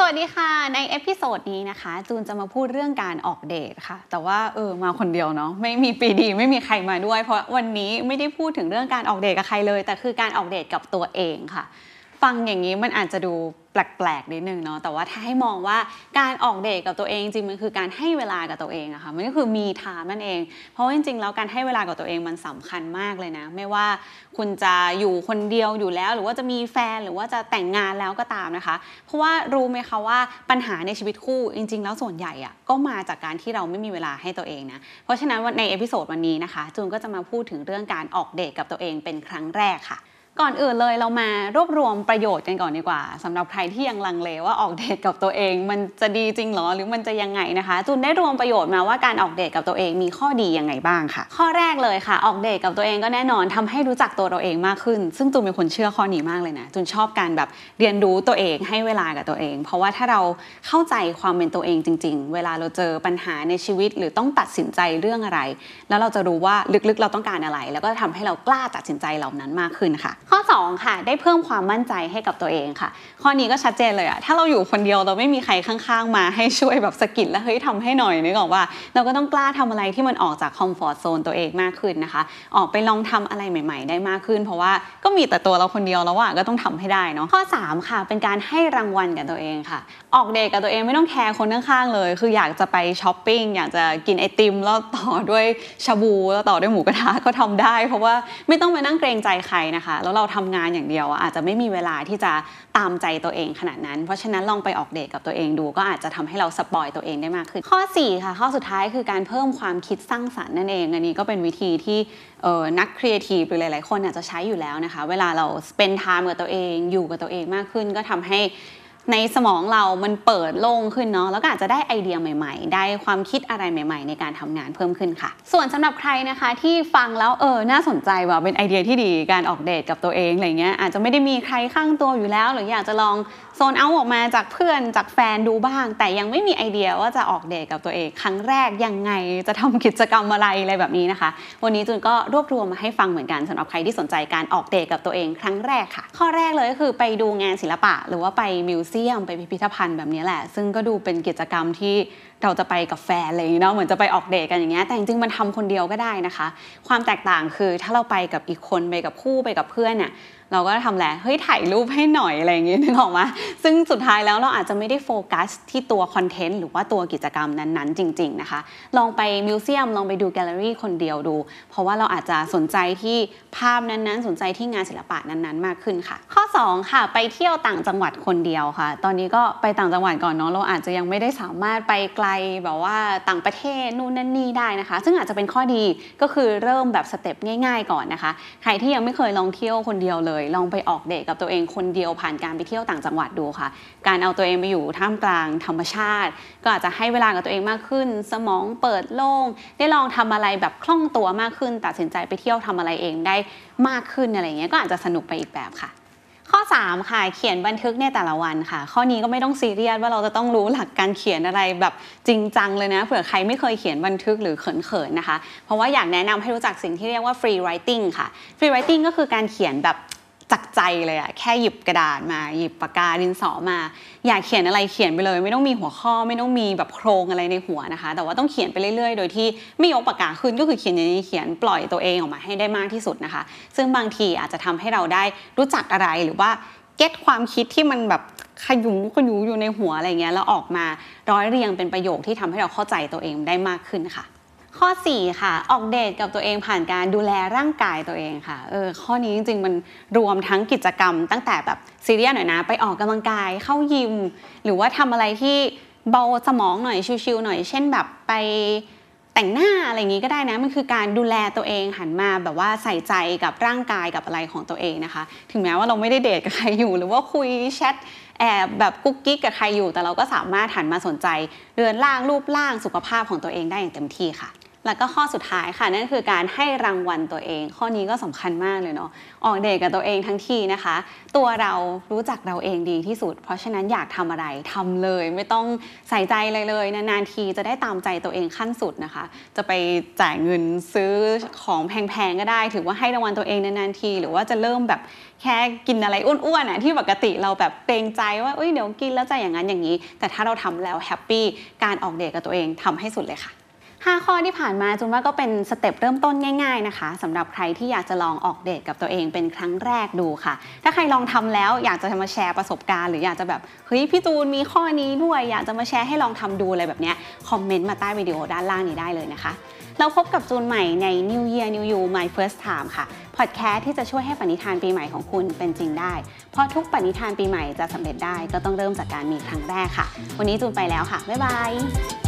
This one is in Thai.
สวัสดีค่ะใน episode นี้นะคะ จูนจะมาพูดเรื่องการออกเดทค่ะ แต่ว่าเออมาคนเดียวเนาะไม่มีปีดี ไม่มีใครมาด้วย เพราะวันนี้ไม่ได้พูดถึงเรื่องการออกเดทกับใครเลย แต่คือการออกเดทกับตัวเองค่ะ ฟังอย่างนี้มันอาจจะดูแปลกๆนิดนึงเนาะแต่ว่าถ้าให้มองว่าการออกเดทกับตัวเองจริงมันคือการให้เวลากับตัวเองอะค่ะมันก็คือ me time นั่นเอง เพราะว่าจริงๆแล้วการให้เวลากับตัวเองมันสำคัญมากเลยนะ ไม่ว่าคุณจะอยู่คนเดียวอยู่แล้ว หรือว่าจะมีแฟนหรือว่าจะแต่งงานแล้วก็ตามนะคะ เพราะว่ารู้ไหมคะว่าปัญหาในชีวิตคู่จริง ๆ แล้วส่วนใหญ่อะก็มาจากการที่เราไม่มีเวลาให้ตัวเองนะเพราะฉะนั้นใน episode วันนี้นะคะจูนก็จะมาพูดถึงเรื่องการออกเดทกับตัวเองเป็นครั้งแรกค่ะ ก่อนอื่นเลยเรามารวบรวมประโยชน์กันก่อนดีกว่าสำหรับใครที่ยังลังเลว่าออกเดทกับตัวเอง มันจะดีจริงหรอหรือมันจะยังไงนะคะจูนได้รวมประโยชน์มาว่าการออกเดทกับตัวเองมีข้อดียังไงบ้างค่ะ ข้อแรกเลยค่ะ ออกเดทกับตัวเองก็แน่นอนทำให้รู้จักตัวเราเองมากขึ้น ซึ่งจูนเป็นคนเชื่อข้อนี้มากเลยนะจูนชอบการแบบเรียนรู้ตัวเองให้เวลากับตัวเอง เพราะว่าถ้าเราเข้าใจความเป็นตัวเองจริง ๆ เวลาเราเจอปัญหาในชีวิต หรือต้องตัดสินใจเรื่องอะไร แล้วเราจะรู้ว่าลึกๆเราต้องการอะไร แล้วก็ทำให้เรากล้าตัดสินใจเหล่านั้นมากขึ้นค่ะข้อ 2 ค่ะ ได้เพิ่มความมั่นใจให้กับตัวเองค่ะ ข้อนี้ก็ชัดเจนเลยอะถ้าเราอยู่คนเดียวเราไม่มีใครข้างๆ มาให้ช่วยแบบสะกิดแล้วเฮ้ยทำให้หน่อยนึกออกว่า เราก็ต้องกล้าทำอะไรที่มันออกจาก comfort zone ตัวเองมากขึ้นนะคะ ออกไปลองทำอะไรใหม่ ๆ ได้มากขึ้น เพราะว่าก็มีแต่ตัวเราคนเดียวแล้วว่าก็ต้องทำให้ได้เนาะข้อ 3 ค่ะ เป็นการให้รางวัลกับตัวเองค่ะ ออกเดทกับตัวเองไม่ต้องแคร์คนข้างๆเลย คืออยากจะไปช้อปปิ้งอยากจะกินไอติมแล้วต่อด้วยชาบูแล้วต่อด้วยหมูกระทะก็ทำได้ เพราะว่าไม่ต้องไปนั่งเกรงใจใครนะคะแล้วเราทำงานอย่างเดียวอาจจะไม่มีเวลาที่จะตามใจตัวเองขนาดนั้น เพราะฉะนั้นลองไปออกเดทกับตัวเองดู ก็อาจจะทำให้เรา spoil ตัวเองได้มากขึ้น ข้อ 4 ค่ะ ข้อสุดท้ายคือการเพิ่มความคิดสร้างสรรค์นั่นเอง อันนี้ก็เป็นวิธีที่นักครีเอทีฟหรือหลาย ๆ คนอาจจะใช้อยู่แล้วนะคะ เวลาเรา spend time กับตัวเอง อยู่กับตัวเองมากขึ้น ก็ทำให้ ในสมองเรามันเปิดโล่งขึ้นเนาะแล้วก็อาจจะได้ไอเดียใหม่ ๆ ได้ความคิดอะไรใหม่ ๆ ในการทำงานเพิ่มขึ้นค่ะ ส่วนสำหรับใครนะคะที่ฟังแล้วเออน่าสนใจว่าเป็นไอเดียที่ดีการออกเดทกับตัวเองอะไรเงี้ยอาจจะไม่ได้มีใครข้างตัวอยู่แล้ว หรืออยากจะลองโซนเอาออกมาจากเพื่อนจากแฟนดูบ้าง แต่ยังไม่มีไอเดียว่าจะออกเดทกับตัวเองครั้งแรกยังไงจะทำกิจกรรมอะไรอะไรแบบนี้นะคะ วันนี้จูนก็รวบรวมมาให้ฟังเหมือนกันสำหรับใครที่สนใจการออกเดทกับตัวเองครั้งแรกค่ะ ข้อแรกเลยก็คือไปดูงานศิลปะหรือว่าไปmuseum ไปพิพิธภัณฑ์แบบนี้แหละ ซึ่งก็ดูเป็นกิจกรรมที่ เราจะไปกับแฟนอะไรอย่างเงี้ยเนาะเหมือนจะไปออกเดทกันอย่างเงี้ยแต่จริงๆมันทำคนเดียวก็ได้นะคะ ความแตกต่างคือถ้าเราไปกับอีกคนไปกับคู่ไปกับเพื่อนเนี่ยเราก็ทำแหละเฮ้ยถ่ายรูปให้หน่อยอะไรอย่างเงี้ยนึกออกมะซึ่งสุดท้ายแล้วเราอาจจะไม่ได้โฟกัสที่ตัวคอนเทนต์หรือว่าตัวกิจกรรมนั้นๆ จริง ๆนะคะ ลองไป museum ลองไปดูแกลเลอรี่คนเดียวดู เพราะว่าเราอาจจะสนใจที่ภาพนั้นๆ สนใจที่งานศิลปะนั้นๆ มากขึ้นค่ะ ข้อ 2 ค่ะ ไปเที่ยวต่างจังหวัดคนเดียวค่ะ ตอนนี้ก็ไปต่างจังหวัดก่อนเนาะเราอาจจะยังไม่ได้สามารถไปไกลแบบว่าต่างประเทศนู่นนั่นนี่ได้นะคะ ซึ่งอาจจะเป็นข้อดีก็คือเริ่มแบบสเต็ปง่ายๆ ก่อนนะคะ ใครที่ยังไม่เคยลองเที่ยวคนเดียวเลย ลองไปออกเดทกับตัวเองคนเดียวผ่านการไปเที่ยวต่างจังหวัดดูค่ะ การเอาตัวเองไปอยู่ท่ามกลางธรรมชาติ ก็อาจจะให้เวลากับตัวเองมากขึ้น สมองเปิดโล่งได้ลองทำอะไรแบบคล่องตัวมากขึ้น ตัดสินใจไปเที่ยวทำอะไรเองได้มากขึ้นอะไรเงี้ยก็อาจจะสนุกไปอีกแบบค่ะ ข้อ 3 ค่ะ เขียนบันทึกในแต่ละวันค่ะ ข้อนี้ก็ไม่ต้องซีเรียสว่าเราจะต้องรู้หลักการเขียนอะไรแบบจริงจังเลยนะเผื่อใครไม่เคยเขียนบันทึกหรือเขินๆนะคะ เพราะว่าอยากแนะนำให้รู้จักสิ่งที่เรียกว่า free writing ค่ะ free writing ก็คือการเขียนแบบ จากใจเลยอะแค่หยิบกระดาษมาหยิบปากกาดินสอมา อยากเขียนอะไรเขียนไปเลย ไม่ต้องมีหัวข้อไม่ต้องมีแบบโครงอะไรในหัวนะคะ แต่ว่าต้องเขียนไปเรื่อยๆ โดยที่ไม่ยกปากกาขึ้นก็คือเขียนอย่างนี้เขียนปล่อยตัวเองออกมาให้ได้มากที่สุดนะคะ ซึ่งบางทีอาจจะทำให้เราได้รู้จักอะไรหรือว่าเก็ตความคิดที่มันแบบขยุมขยุอยู่ในหัวอะไรเงี้ยแล้วออกมาร้อยเรียงเป็นประโยคที่ทำให้เราเข้าใจตัวเองได้มากขึ้นค่ะ ข้อ 4 ค่ะ ออกเดทกับตัวเองผ่านการดูแลร่างกายตัวเองค่ะเออข้อนี้จริงๆ มันรวมทั้งกิจกรรม ตั้งแต่แบบซีเรียสหน่อยนะ ไปออกกำลังกายเข้ายิม หรือว่าทำอะไรที่เบาสมองหน่อยชิวๆหน่อย เช่นแบบไปแต่งหน้าอะไรอย่างนี้ก็ได้นะ มันคือการดูแลตัวเองหันมาแบบว่าใส่ใจกับร่างกายกับอะไรของตัวเองนะคะ ถึงแม้ว่าเราไม่ได้เดทกับใครอยู่ หรือว่าคุยแชทแอบแบบกุ๊กกิ๊กกับใครอยู่ แต่เราก็สามารถหันมาสนใจเรือนร่างรูปร่างสุขภาพของตัวเองได้อย่างเต็มที่ค่ะ แล้วก็ข้อสุดท้ายค่ะนั่นคือการให้รางวัลตัวเอง ข้อนี้ก็สำคัญมากเลยเนาะออกเดทกับตัวเองทั้งทีนะคะ ตัวเรารู้จักเราเองดีที่สุด เพราะฉะนั้นอยากทำอะไรทำเลย ไม่ต้องใส่ใจเลยเลยนานๆทีจะได้ตามใจตัวเองขั้นสุดนะคะ จะไปจ่ายเงินซื้อของแพงๆก็ได้ ถือว่าให้รางวัลตัวเองนานๆที หรือว่าจะเริ่มแบบแค่กินอะไรอ้วนๆอะที่ปกติเราแบบเกรงใจว่าเอ้ยเดี๋ยวกินแล้วจะอย่างนั้นอย่างนี้ แต่ถ้าเราทำแล้วแฮปปี้การออกเดทกับตัวเองทำให้สุดเลยค่ะ 5 ข้อที่ผ่านมาจูนว่าก็เป็นสเต็ปเริ่มต้นง่ายๆนะคะสำหรับใครที่อยากจะลองออกเดทกับตัวเองเป็นครั้งแรกดูค่ะ ถ้าใครลองทำแล้วอยากจะมาแชร์ประสบการณ์ หรืออยากจะแบบเฮ้ยพี่จูนมีข้อนี้ด้วยอยากจะมาแชร์ให้ลองทำดูอะไรแบบเนี้ยคอมเมนต์มาใต้วิดีโอด้านล่างนี้ได้เลยนะคะเราพบกับจูนใหม่ใน New Year New You My First Time ค่ะ พอดแคสต์ที่จะช่วยให้ปณิธานปีใหม่ของคุณเป็นจริงได้ เพราะทุกปณิธานปีใหม่จะสำเร็จได้ก็ต้องเริ่มจากการมีครั้งแรกค่ะ วันนี้จูนไปแล้วค่ะ บ๊ายบาย